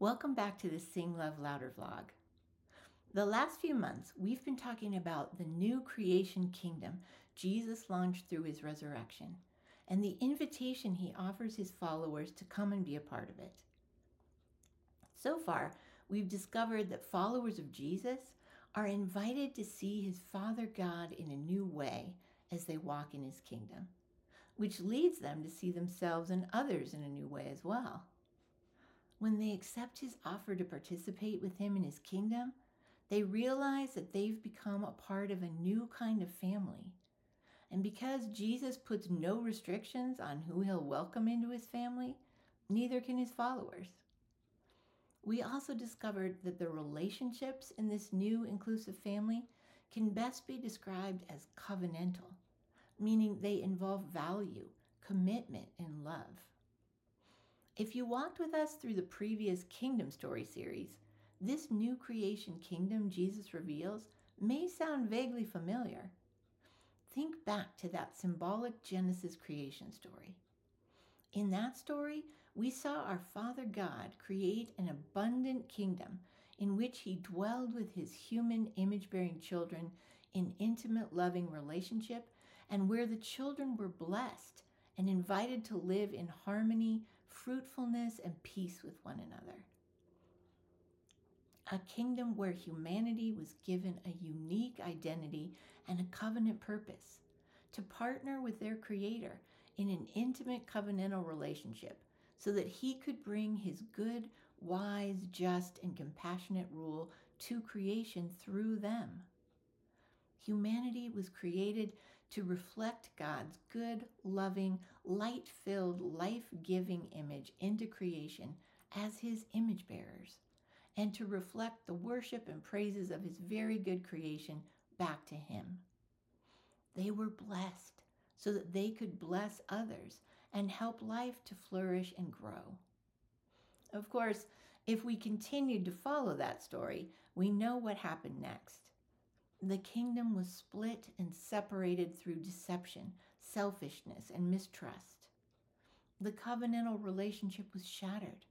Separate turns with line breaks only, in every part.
Welcome back to the Sing Love Louder vlog. The last few months, we've been talking about the new creation kingdom Jesus launched through his resurrection and the invitation he offers his followers to come and be a part of it. So far, we've discovered that followers of Jesus are invited to see his Father God in a new way as they walk in his kingdom, which leads them to see themselves and others in a new way as well. When they accept his offer to participate with him in his kingdom, they realize that they've become a part of a new kind of family. And because Jesus puts no restrictions on who he'll welcome into his family, neither can his followers. We also discovered that the relationships in this new inclusive family can best be described as covenantal, meaning they involve value, commitment, and love. If you walked with us through the previous Kingdom Story series, this new creation kingdom Jesus reveals may sound vaguely familiar. Think back to that symbolic Genesis creation story. In that story, we saw our Father God create an abundant kingdom in which he dwelled with his human image bearing children in intimate, loving relationship, and where the children were blessed and invited to live in harmony, fruitfulness, and peace with one another. A kingdom where humanity was given a unique identity and a covenant purpose to partner with their Creator in an intimate covenantal relationship so that He could bring His good, wise, just, and compassionate rule to creation through them. Humanity was created to reflect God's good, loving, light filled, life giving image into creation as His image bearers, and to reflect the worship and praises of His very good creation back to Him. They were blessed so that they could bless others and help life to flourish and grow. Of course, if we continued to follow that story, we know what happened next. The kingdom was split and separated through deception, selfishness, and mistrust. The covenantal relationship was shattered.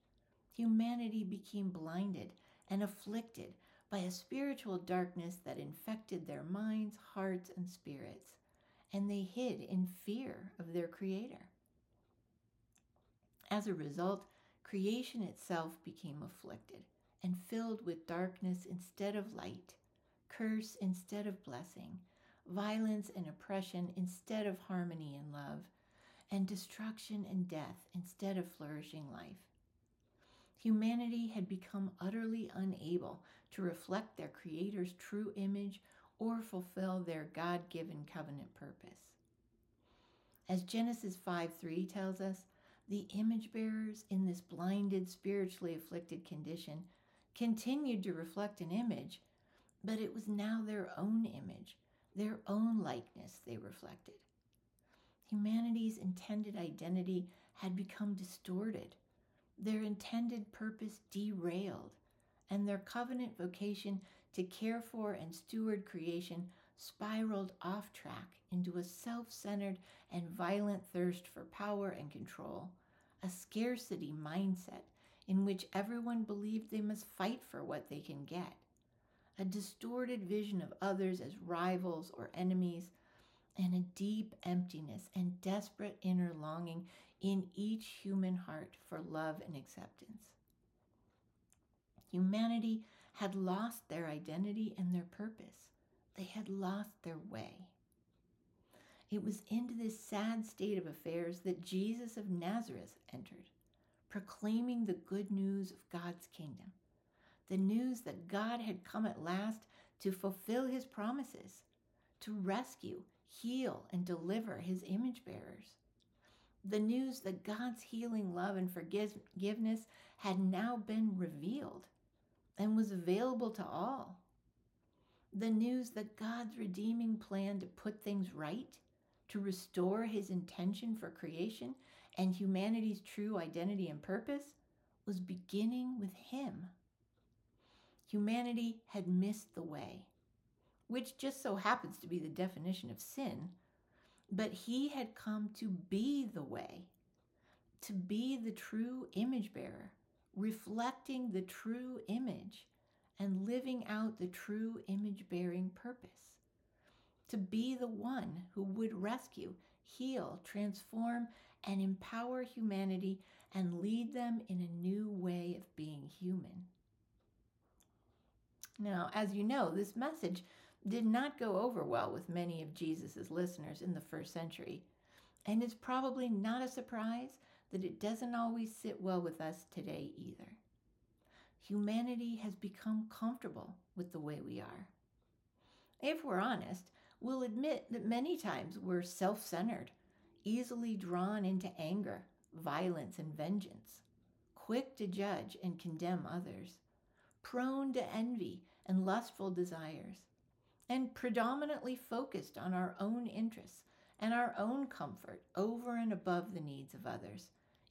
Humanity became blinded and afflicted by a spiritual darkness that infected their minds, hearts, and spirits, and they hid in fear of their Creator. As a result, creation itself became afflicted and filled with darkness instead of light curse instead of blessing, violence and oppression instead of harmony and love, and destruction and death instead of flourishing life. Humanity had become utterly unable to reflect their Creator's true image or fulfill their God given covenant purpose. As Genesis 5 3 tells us, the image bearers in this blinded, spiritually afflicted condition continued to reflect an image but it was now their own image, their own likeness they reflected. Humanity's intended identity had become distorted, their intended purpose derailed, and their covenant vocation to care for and steward creation spiraled off track into a self centered and violent thirst for power and control, a scarcity mindset in which everyone believed they must fight for what they can get a distorted vision of others as rivals or enemies, and a deep emptiness and desperate inner longing in each human heart for love and acceptance. Humanity had lost their identity and their purpose. They had lost their way. It was into this sad state of affairs that Jesus of Nazareth entered, proclaiming the good news of God's kingdom the news that God had come at last to fulfill his promises, to rescue, heal, and deliver his image bearers. The news that God's healing love and forgiveness had now been revealed and was available to all. The news that God's redeeming plan to put things right, to restore his intention for creation and humanity's true identity and purpose, was beginning with him humanity had missed the way, which just so happens to be the definition of sin. But he had come to be the way, to be the true image bearer, reflecting the true image and living out the true image bearing purpose. To be the one who would rescue, heal, transform, and empower humanity and lead them in a new way of being human. Now, as you know, this message did not go over well with many of Jesus' listeners in the first century, and it's probably not a surprise that it doesn't always sit well with us today either. Humanity has become comfortable with the way we are. If we're honest, we'll admit that many times we're self centered, easily drawn into anger, violence, and vengeance, quick to judge and condemn others, prone to envy and lustful desires, and predominantly focused on our own interests and our own comfort over and above the needs of others,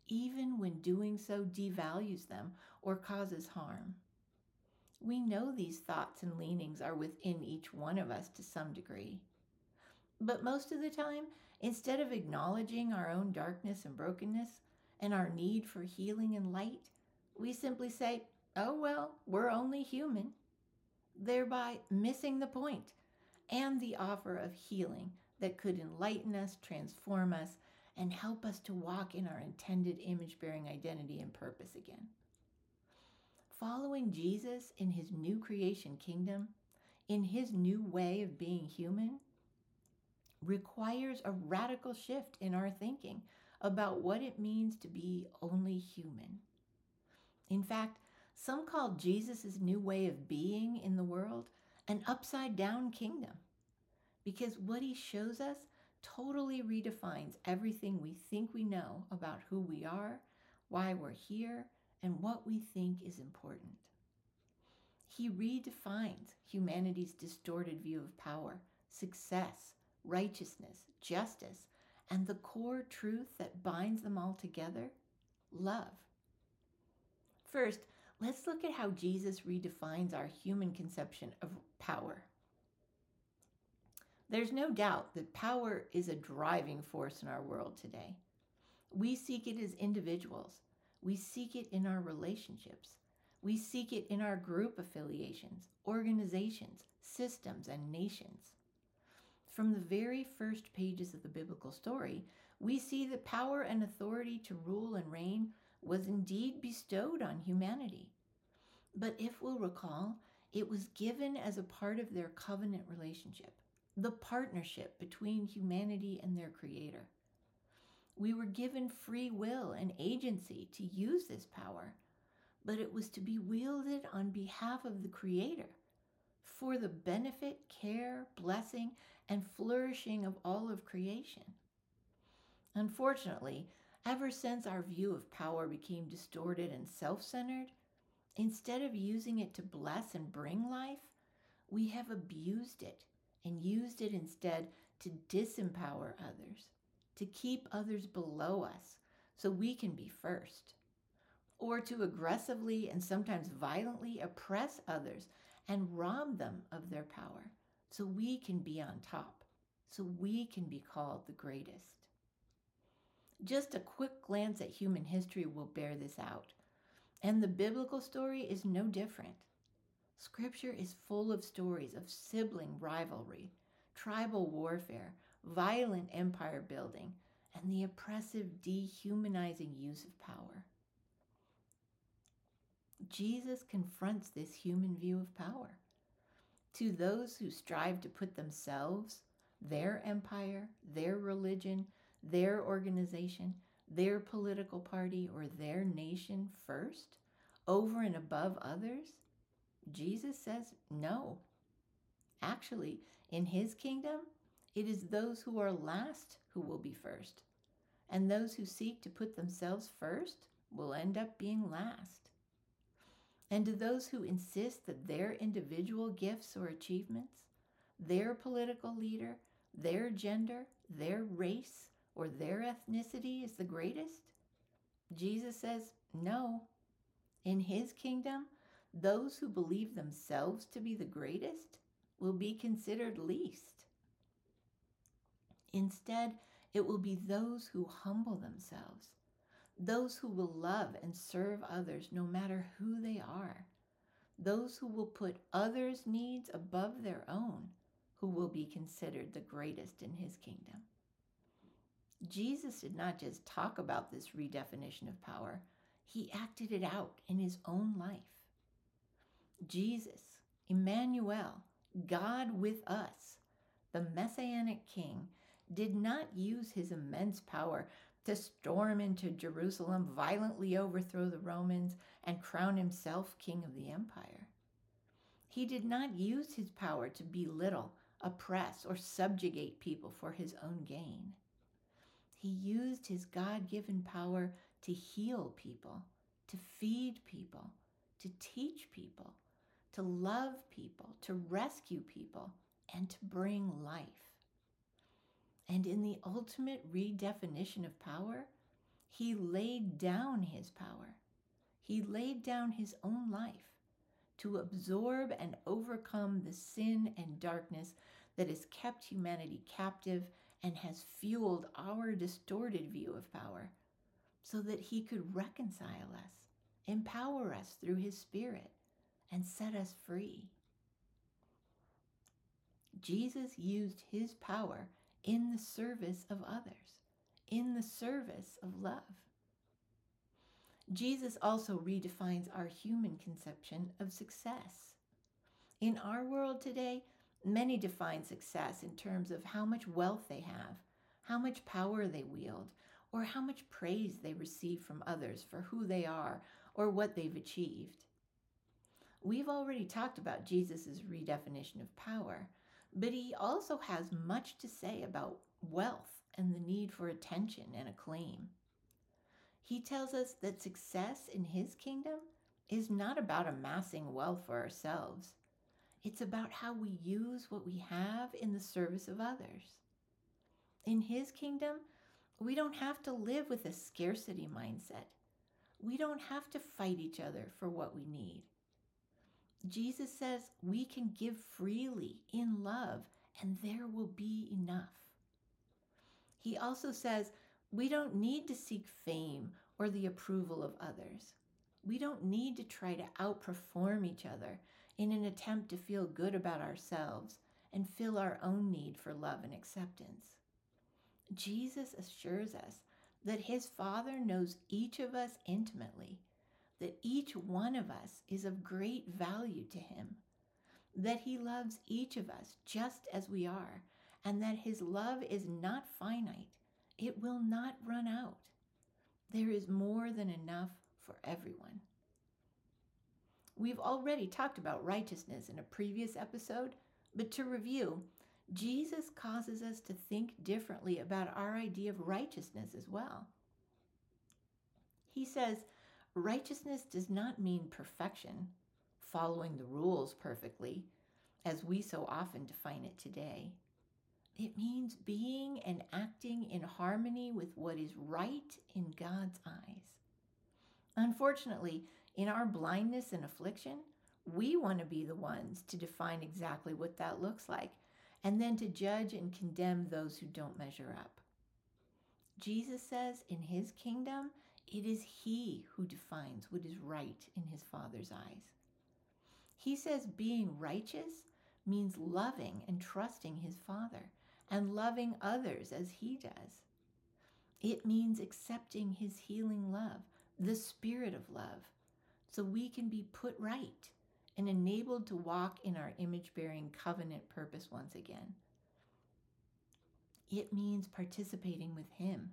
even when doing so devalues them or causes harm. We know these thoughts and leanings are within each one of us to some degree. But most of the time, instead of acknowledging our own darkness and brokenness and our need for healing and light, we simply say, oh, well, we're only human thereby missing the point and the offer of healing that could enlighten us, transform us, and help us to walk in our intended image bearing identity and purpose again. Following Jesus in his new creation kingdom, in his new way of being human, requires a radical shift in our thinking about what it means to be only human. In fact, some call Jesus' new way of being in the world an upside down kingdom because what he shows us totally redefines everything we think we know about who we are, why we're here, and what we think is important. He redefines humanity's distorted view of power, success, righteousness, justice, and the core truth that binds them all together love. First, let's look at how Jesus redefines our human conception of power. There's no doubt that power is a driving force in our world today. We seek it as individuals, we seek it in our relationships, we seek it in our group affiliations, organizations, systems, and nations. From the very first pages of the biblical story, we see that power and authority to rule and reign was indeed bestowed on humanity. But if we'll recall, it was given as a part of their covenant relationship, the partnership between humanity and their Creator. We were given free will and agency to use this power, but it was to be wielded on behalf of the Creator for the benefit, care, blessing, and flourishing of all of creation. Unfortunately, Ever since our view of power became distorted and self centered, instead of using it to bless and bring life, we have abused it and used it instead to disempower others, to keep others below us so we can be first, or to aggressively and sometimes violently oppress others and rob them of their power so we can be on top, so we can be called the greatest. Just a quick glance at human history will bear this out. And the biblical story is no different. Scripture is full of stories of sibling rivalry, tribal warfare, violent empire building, and the oppressive, dehumanizing use of power. Jesus confronts this human view of power. To those who strive to put themselves, their empire, their religion, their organization, their political party, or their nation first over and above others? Jesus says no. Actually, in his kingdom, it is those who are last who will be first, and those who seek to put themselves first will end up being last. And to those who insist that their individual gifts or achievements, their political leader, their gender, their race, or their ethnicity is the greatest? Jesus says, no. In his kingdom, those who believe themselves to be the greatest will be considered least. Instead, it will be those who humble themselves, those who will love and serve others no matter who they are, those who will put others' needs above their own, who will be considered the greatest in his kingdom. Jesus did not just talk about this redefinition of power, he acted it out in his own life. Jesus, Emmanuel, God with us, the Messianic King, did not use his immense power to storm into Jerusalem, violently overthrow the Romans, and crown himself king of the empire. He did not use his power to belittle, oppress, or subjugate people for his own gain. He used his God given power to heal people, to feed people, to teach people, to love people, to rescue people, and to bring life. And in the ultimate redefinition of power, he laid down his power. He laid down his own life to absorb and overcome the sin and darkness that has kept humanity captive and has fueled our distorted view of power so that he could reconcile us, empower us through his spirit, and set us free. Jesus used his power in the service of others, in the service of love. Jesus also redefines our human conception of success. In our world today, many define success in terms of how much wealth they have, how much power they wield, or how much praise they receive from others for who they are or what they've achieved. We've already talked about Jesus' redefinition of power, but he also has much to say about wealth and the need for attention and acclaim. He tells us that success in his kingdom is not about amassing wealth for ourselves. It's about how we use what we have in the service of others. In his kingdom, we don't have to live with a scarcity mindset. We don't have to fight each other for what we need. Jesus says we can give freely in love and there will be enough. He also says we don't need to seek fame or the approval of others. We don't need to try to outperform each other in an attempt to feel good about ourselves and fill our own need for love and acceptance. Jesus assures us that his Father knows each of us intimately that each one of us is of great value to him, that he loves each of us just as we are, and that his love is not finite. It will not run out. There is more than enough for everyone. We've already talked about righteousness in a previous episode, but to review, Jesus causes us to think differently about our idea of righteousness as well. He says, Righteousness does not mean perfection, following the rules perfectly, as we so often define it today. It means being and acting in harmony with what is right in God's eyes. Unfortunately, in our blindness and affliction, we want to be the ones to define exactly what that looks like and then to judge and condemn those who don't measure up. Jesus says in his kingdom, it is He who defines what is right in His Father's eyes. He says being righteous means loving and trusting His Father and loving others as He does. It means accepting His healing love, the Spirit of love, so we can be put right and enabled to walk in our image bearing covenant purpose once again. It means participating with Him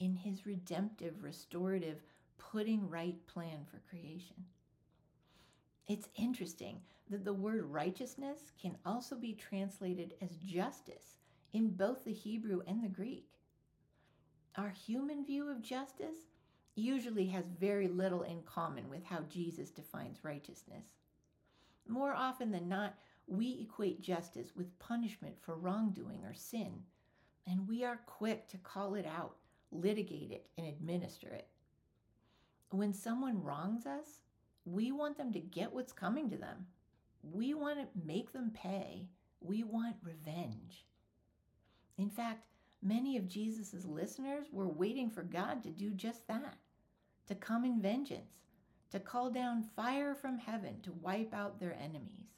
in his redemptive, restorative, putting right plan for creation. It's interesting that the word righteousness can also be translated as justice in both the Hebrew and the Greek. Our human view of justice usually has very little in common with how Jesus defines righteousness. More often than not, we equate justice with punishment for wrongdoing or sin, and we are quick to call it out litigate it, and administer it. When someone wrongs us, we want them to get what's coming to them. We want to make them pay. We want revenge. In fact, many of Jesus' listeners were waiting for God to do just that to come in vengeance, to call down fire from heaven to wipe out their enemies,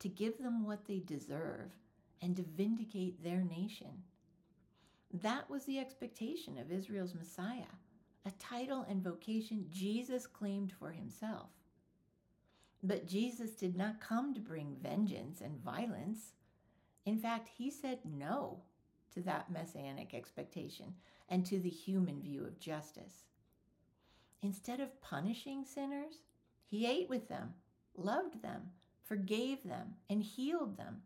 to give them what they deserve, and to vindicate their nation. That was the expectation of Israel's Messiah, a title and vocation Jesus claimed for himself. But Jesus did not come to bring vengeance and violence. In fact, he said no to that messianic expectation and to the human view of justice. Instead of punishing sinners, he ate with them, loved them, forgave them, and healed them.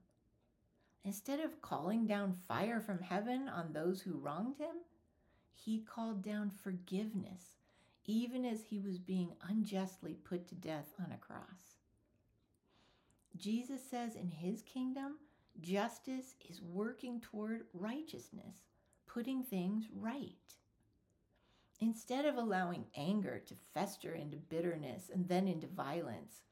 Instead of calling down fire from heaven on those who wronged him, he called down forgiveness, even as he was being unjustly put to death on a cross. Jesus says in his kingdom, justice is working toward righteousness, putting things right. Instead of allowing anger to fester into bitterness and then into violence,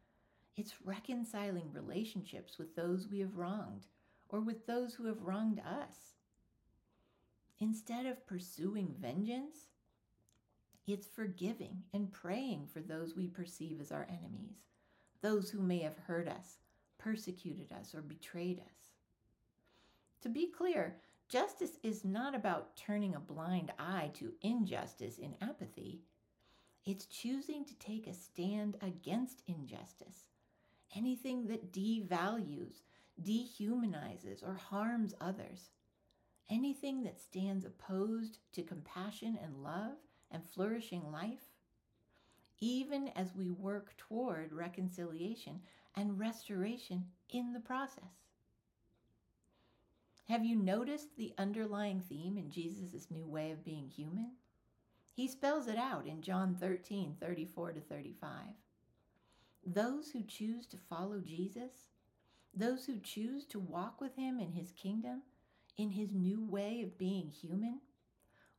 it's reconciling relationships with those we have wronged or with those who have wronged us. Instead of pursuing vengeance, it's forgiving and praying for those we perceive as our enemies, those who may have hurt us, persecuted us, or betrayed us. To be clear, justice is not about turning a blind eye to injustice in apathy. It's choosing to take a stand against injustice, anything that devalues, dehumanizes, or harms others, anything that stands opposed to compassion and love and flourishing life, even as we work toward reconciliation and restoration in the process. Have you noticed the underlying theme in Jesus' new way of being human? He spells it out in John 13 34 to 35. Those who choose to follow Jesus, those who choose to walk with him in his kingdom, in his new way of being human,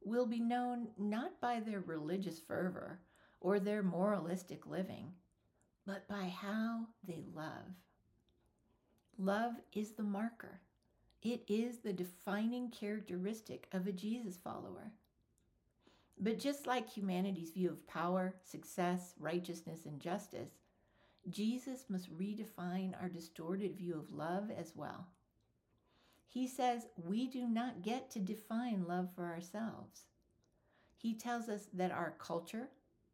will be known not by their religious fervor or their moralistic living, but by how they love. Love is the marker it is the defining characteristic of a Jesus follower. But just like humanity's view of power, success, righteousness, and justice, Jesus must redefine our distorted view of love as well. He says we do not get to define love for ourselves. He tells us that our culture,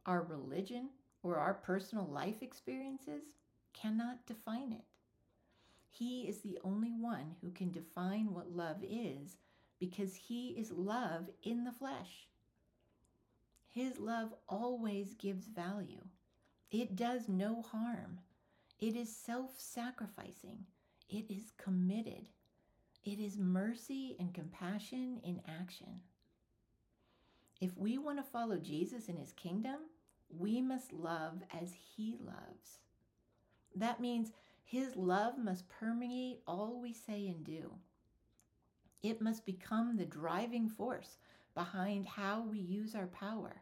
our religion, or our personal life experiences cannot define it. He is the only one who can define what love is because he is love in the flesh. His love always gives value. It does no harm. It is self sacrificing. It is committed. It is mercy and compassion in action. If we want to follow Jesus in his kingdom, we must love as he loves. That means his love must permeate all we say and do. It must become the driving force behind how we use our power.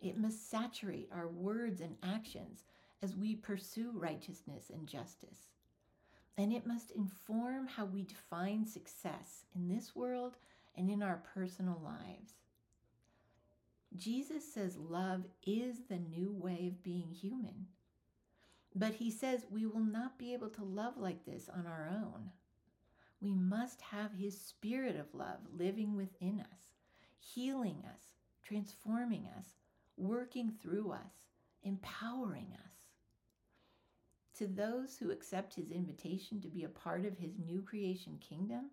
It must saturate our words and actions as we pursue righteousness and justice. And it must inform how we define success in this world and in our personal lives. Jesus says love is the new way of being human. But he says we will not be able to love like this on our own. We must have his spirit of love living within us, healing us, transforming us, working through us, empowering us. To those who accept his invitation to be a part of his new creation kingdom,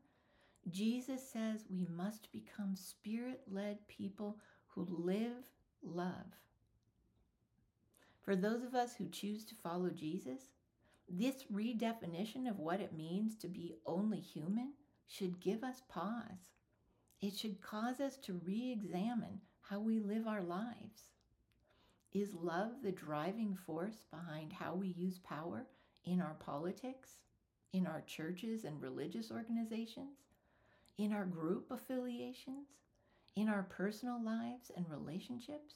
Jesus says we must become spirit led people who live love. For those of us who choose to follow Jesus, this redefinition of what it means to be only human should give us pause. It should cause us to re examine how we live our lives. Is love the driving force behind how we use power in our politics, in our churches and religious organizations, in our group affiliations, in our personal lives and relationships?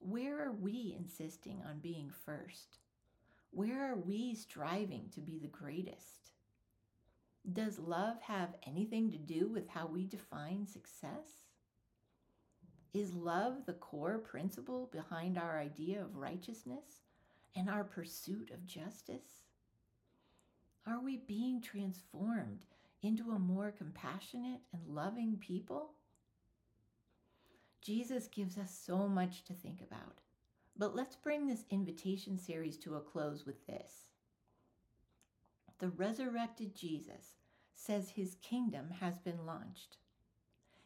Where are we insisting on being first? Where are we striving to be the greatest? Does love have anything to do with how we define success? Is love the core principle behind our idea of righteousness and our pursuit of justice? Are we being transformed into a more compassionate and loving people? Jesus gives us so much to think about. But let's bring this invitation series to a close with this. The resurrected Jesus says his kingdom has been launched.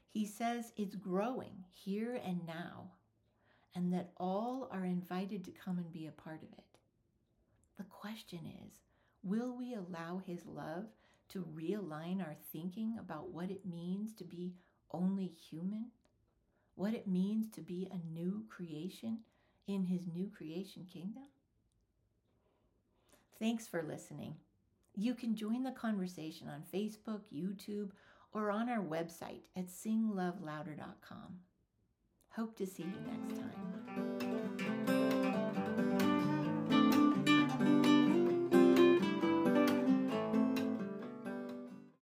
He says it's growing here and now, and that all are invited to come and be a part of it. The question is will we allow his love to realign our thinking about what it means to be only human? What it means to be a new creation in his new creation kingdom? Thanks for listening. You can join the conversation on Facebook, YouTube, or on our website at singlovelouder.com. Hope to see you next time.